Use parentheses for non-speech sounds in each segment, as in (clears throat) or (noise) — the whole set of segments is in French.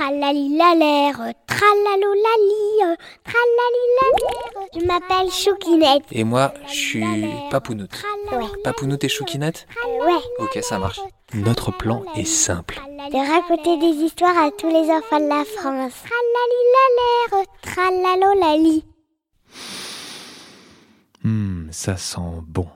Tralalilalère, tralalolali, tralalilalère. Je m'appelle Choukinette. Et moi, je suis Papounoute. Ouais. Papounoute et Choukinette Ouais. Ok, ça marche. Notre plan est simple. De raconter des histoires à tous les enfants de la France. Tralalilalère, tralalolali. Hum, ça sent bon.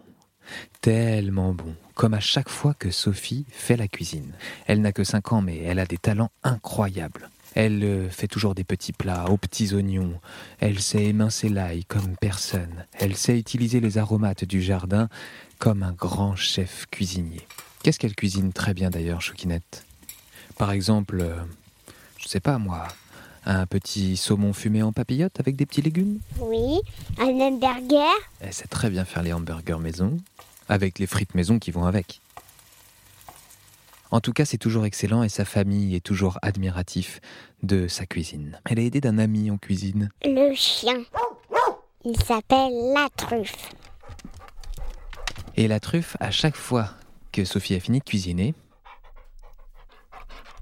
Tellement bon. Comme à chaque fois que Sophie fait la cuisine. Elle n'a que 5 ans, mais elle a des talents incroyables. Elle euh, fait toujours des petits plats aux petits oignons. Elle sait émincer l'ail comme personne. Elle sait utiliser les aromates du jardin comme un grand chef cuisinier. Qu'est-ce qu'elle cuisine très bien d'ailleurs, Choukinette? Par exemple, euh, je sais pas moi, un petit saumon fumé en papillote avec des petits légumes? Oui. Un hamburger. Elle sait très bien faire les hamburgers maison, avec les frites maison qui vont avec. En tout cas, c'est toujours excellent et sa famille est toujours admiratif de sa cuisine. Elle est aidée d'un ami en cuisine. Le chien. Il s'appelle la truffe. Et la truffe, à chaque fois que Sophie a fini de cuisiner,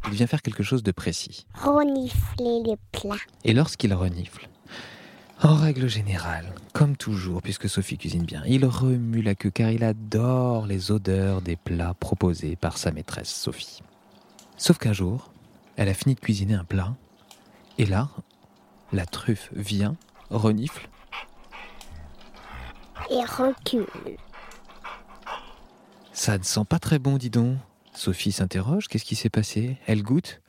il vient faire quelque chose de précis. Renifler les plats. Et lorsqu'il renifle, en règle générale, comme toujours, puisque Sophie cuisine bien, il remue la queue car il adore les odeurs des plats proposés par sa maîtresse Sophie. Sauf qu'un jour, elle a fini de cuisiner un plat, et là, la truffe vient, renifle, Et recule. ça ne sent pas très bon, dis donc. Sophie s'interroge, qu'est-ce qui s'est passé? Elle goûte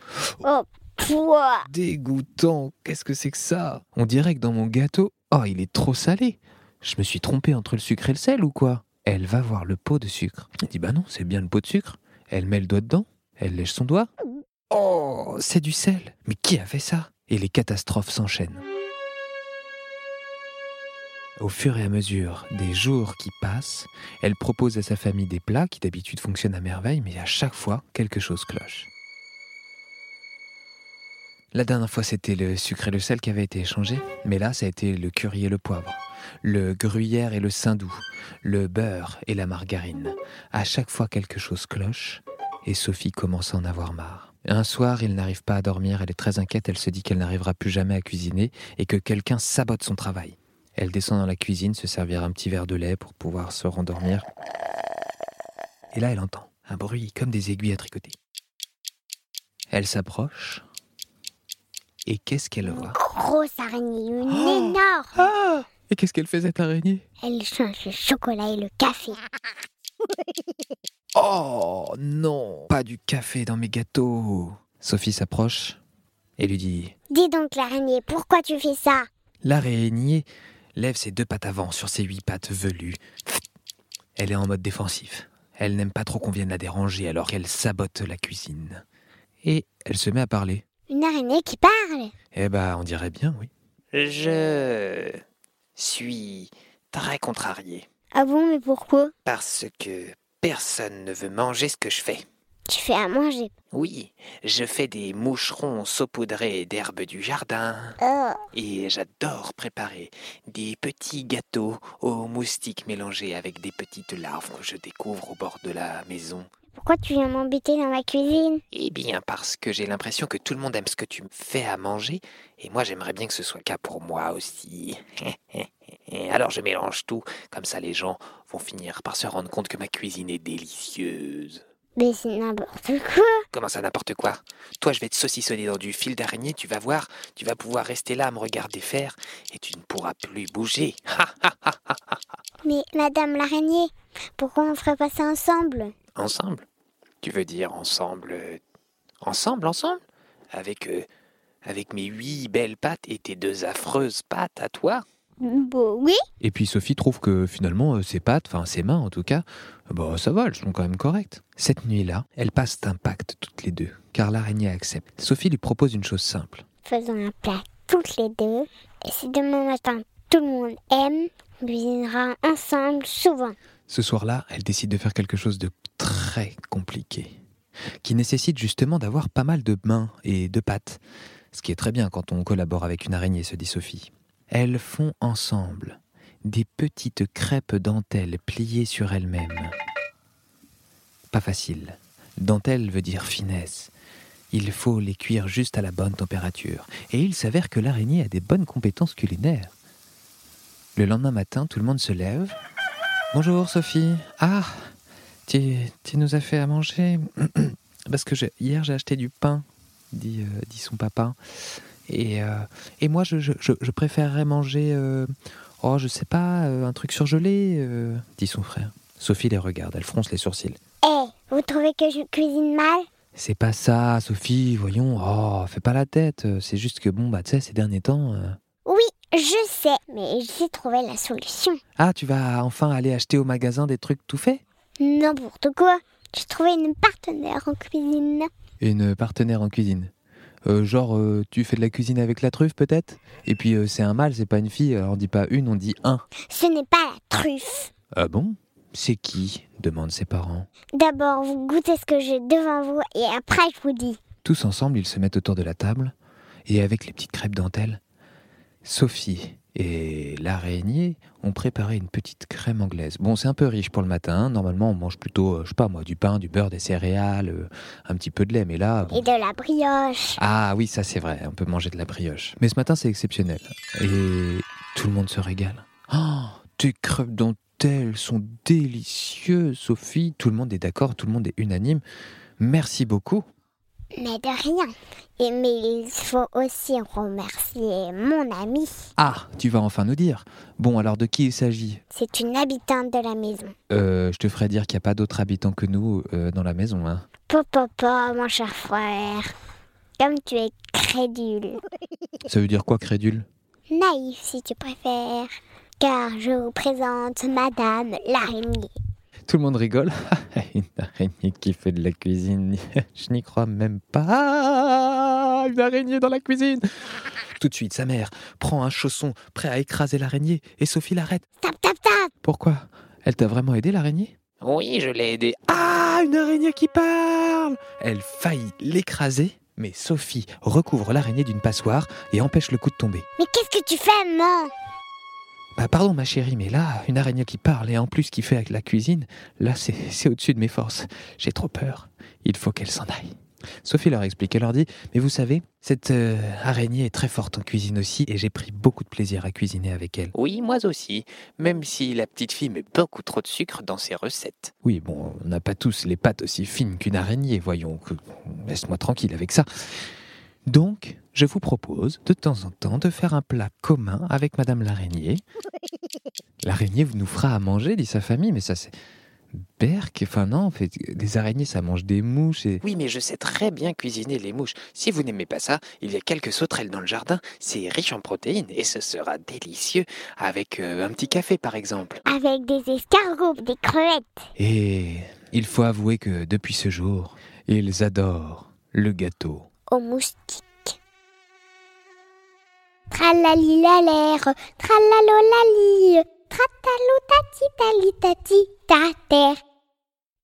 Oh, pouah. Dégoûtant, qu'est-ce que c'est que ça? On dirait que dans mon gâteau, oh, il est trop salé. Je me suis trompé entre le sucre et le sel ou quoi? Elle va voir le pot de sucre. Elle dit bah non, c'est bien le pot de sucre. Elle met le doigt dedans, elle lèche son doigt. Oh, c'est du sel. Mais qui a fait ça? Et les catastrophes s'enchaînent. Au fur et à mesure des jours qui passent, elle propose à sa famille des plats qui d'habitude fonctionnent à merveille, mais à chaque fois, quelque chose cloche. La dernière fois, c'était le sucre et le sel qui avaient été échangés, mais là, ça a été le curry et le poivre, le gruyère et le saindoux, le beurre et la margarine. À chaque fois, quelque chose cloche, et Sophie commence à en avoir marre. Un soir, il n'arrive pas à dormir, elle est très inquiète, elle se dit qu'elle n'arrivera plus jamais à cuisiner et que quelqu'un sabote son travail. Elle descend dans la cuisine, se servir un petit verre de lait pour pouvoir se rendormir. Et là, elle entend un bruit comme des aiguilles à tricoter. Elle s'approche. Et qu'est-ce qu'elle voit Grosse araignée, une Oh. énorme. Ah Et qu'est-ce qu'elle fait cette araignée? Elle change le chocolat et le café. (laughs) Oh non Pas du café dans mes gâteaux Sophie s'approche et lui dit Dis donc l'araignée, pourquoi tu fais ça? L'araignée lève ses deux pattes avant sur ses huit pattes velues. Elle est en mode défensif. Elle n'aime pas trop qu'on vienne la déranger alors qu'elle sabote la cuisine. Et elle se met à parler. Une araignée qui parle. Eh ben, on dirait bien, oui. Je suis très contrarié Ah bon, mais pourquoi? Parce que personne ne veut manger ce que je fais. Tu fais à manger. Oui, je fais des moucherons saupoudrés d'herbes du jardin Oh, et j'adore préparer des petits gâteaux aux moustiques mélangés avec des petites larves que je découvre au bord de la maison. Pourquoi tu viens m'embêter dans ma cuisine? Eh bien parce que j'ai l'impression que tout le monde aime ce que tu me fais à manger et moi j'aimerais bien que ce soit le cas pour moi aussi. (laughs) Alors je mélange tout, comme ça les gens vont finir par se rendre compte que ma cuisine est délicieuse. Mais c'est n'importe quoi. Comment ça n'importe quoi? Toi je vais te saucissonner dans du fil d'araignée, tu vas voir, tu vas pouvoir rester là à me regarder faire et tu ne pourras plus bouger. (laughs) Mais madame l'araignée, pourquoi on ferait pas ça ensemble? Ensemble? Tu veux dire ensemble euh, Ensemble, ensemble? Avec euh, avec mes huit belles pattes et tes deux affreuses pattes à toi? Bon, oui. Et puis Sophie trouve que finalement, euh, ses pattes, enfin ses mains en tout cas, euh, bah ça va, elles sont quand même correctes. Cette nuit-là, elles passent un pacte toutes les deux, car l'araignée accepte. Sophie lui propose une chose simple. Faisons un plat toutes les deux. Et si demain matin tout le monde aime, on cuisinera ensemble souvent. Ce soir-là, elle décide de faire quelque chose de très compliqué, qui nécessite justement d'avoir pas mal de mains et de pattes, ce qui est très bien quand on collabore avec une araignée, se dit Sophie. Elles font ensemble des petites crêpes dentelles pliées sur elles-mêmes. Pas facile. Dentelle veut dire finesse. Il faut les cuire juste à la bonne température. Et il s'avère que l'araignée a des bonnes compétences culinaires. Le lendemain matin, tout le monde se lève. Bonjour Sophie. Ah, tu, tu nous as fait à manger (clears throat) Parce que je- hier j'ai acheté du pain, dit, euh, dit son papa. Et, euh, et moi je, je, je- préférerais manger, euh, oh je sais pas, un truc surgelé, dit son frère. Sophie les regarde, elle fronce les sourcils. Eh, vous trouvez que je cuisine mal? C'est pas ça, Sophie, voyons, oh, fais pas la tête. C'est juste que bon, bah tu sais, ces derniers temps. Oui, je sais, mais j'ai trouvé la solution. Ah, tu vas enfin aller acheter au magasin des trucs tout faits? N'importe quoi. J'ai trouvé une partenaire en cuisine. Une partenaire en cuisine. Euh, genre, euh, tu fais de la cuisine avec la truffe peut-être? Et puis euh, c'est un mâle, c'est pas une fille, alors on dit pas une, on dit un. Ce n'est pas la truffe. Ah bon? C'est qui? demandent ses parents. D'abord, vous goûtez ce que j'ai devant vous et après, je vous dis. Tous ensemble, ils se mettent autour de la table, et avec les petites crêpes dentelles, Sophie et l'araignée ont préparé une petite crème anglaise. Bon, c'est un peu riche pour le matin. Normalement, on mange plutôt, euh, je sais pas moi, du pain, du beurre, des céréales, euh, un petit peu de lait. Mais là, bon. Et de la brioche. ah oui, ça c'est vrai. On peut manger de la brioche. Mais ce matin, c'est exceptionnel. Et tout le monde se régale. Oh, tes crêpes dentelles sont délicieuses, Sophie. Tout le monde est d'accord, tout le monde est unanime. Merci beaucoup. Mais de rien. Et mais il faut aussi remercier mon amie. Ah, tu vas enfin nous dire. Bon, alors de qui il s'agit? C'est une habitante de la maison. euh, Je te ferai dire qu'il n'y a pas d'autres habitants que nous euh, dans la maison. Hein. Papa, mon cher frère. Comme tu es crédule. Ça veut dire quoi, crédule? Naïf, si tu préfères. Car je vous présente Madame l'araignée. Tout le monde rigole. (laughs) (laughs) une araignée qui fait de la cuisine. (laughs) Je n'y crois même pas. Une araignée dans la cuisine. Tout de suite, sa mère prend un chausson prêt à écraser l'araignée et Sophie l'arrête. Tap, tap, tap Pourquoi? Elle t'a vraiment aidé, l'araignée? Oui, je l'ai aidé. Ah, une araignée qui parle Elle faillit l'écraser, mais Sophie recouvre l'araignée d'une passoire et empêche le coup de tomber. Mais qu'est-ce que tu fais, maman? Bah pardon ma chérie, mais là, une araignée qui parle et en plus qui fait avec la cuisine, là c'est au-dessus de mes forces. J'ai trop peur. Il faut qu'elle s'en aille. Sophie leur explique, elle leur dit, mais vous savez, cette euh, araignée est très forte en cuisine aussi et j'ai pris beaucoup de plaisir à cuisiner avec elle. Oui, moi aussi. Même si la petite fille met beaucoup trop de sucre dans ses recettes. Oui, bon, on n'a pas tous les pattes aussi fines qu'une araignée, voyons. Laisse-moi tranquille avec ça. Donc, je vous propose de temps en temps de faire un plat commun avec Madame l'araignée. (laughs) L'araignée nous fera à manger, dit sa famille, mais ça c'est... Berk, enfin non, en fait, des araignées ça mange des mouches et... Oui, mais je sais très bien cuisiner les mouches. Si vous n'aimez pas ça, il y a quelques sauterelles dans le jardin. C'est riche en protéines et ce sera délicieux avec euh, un petit café par exemple. Avec des escargots, des crevettes. Et il faut avouer que depuis ce jour, ils adorent le gâteau. Aux moustiques. Tralali-la-l'air, tralalolali, tratalo tati tali tati ta terre.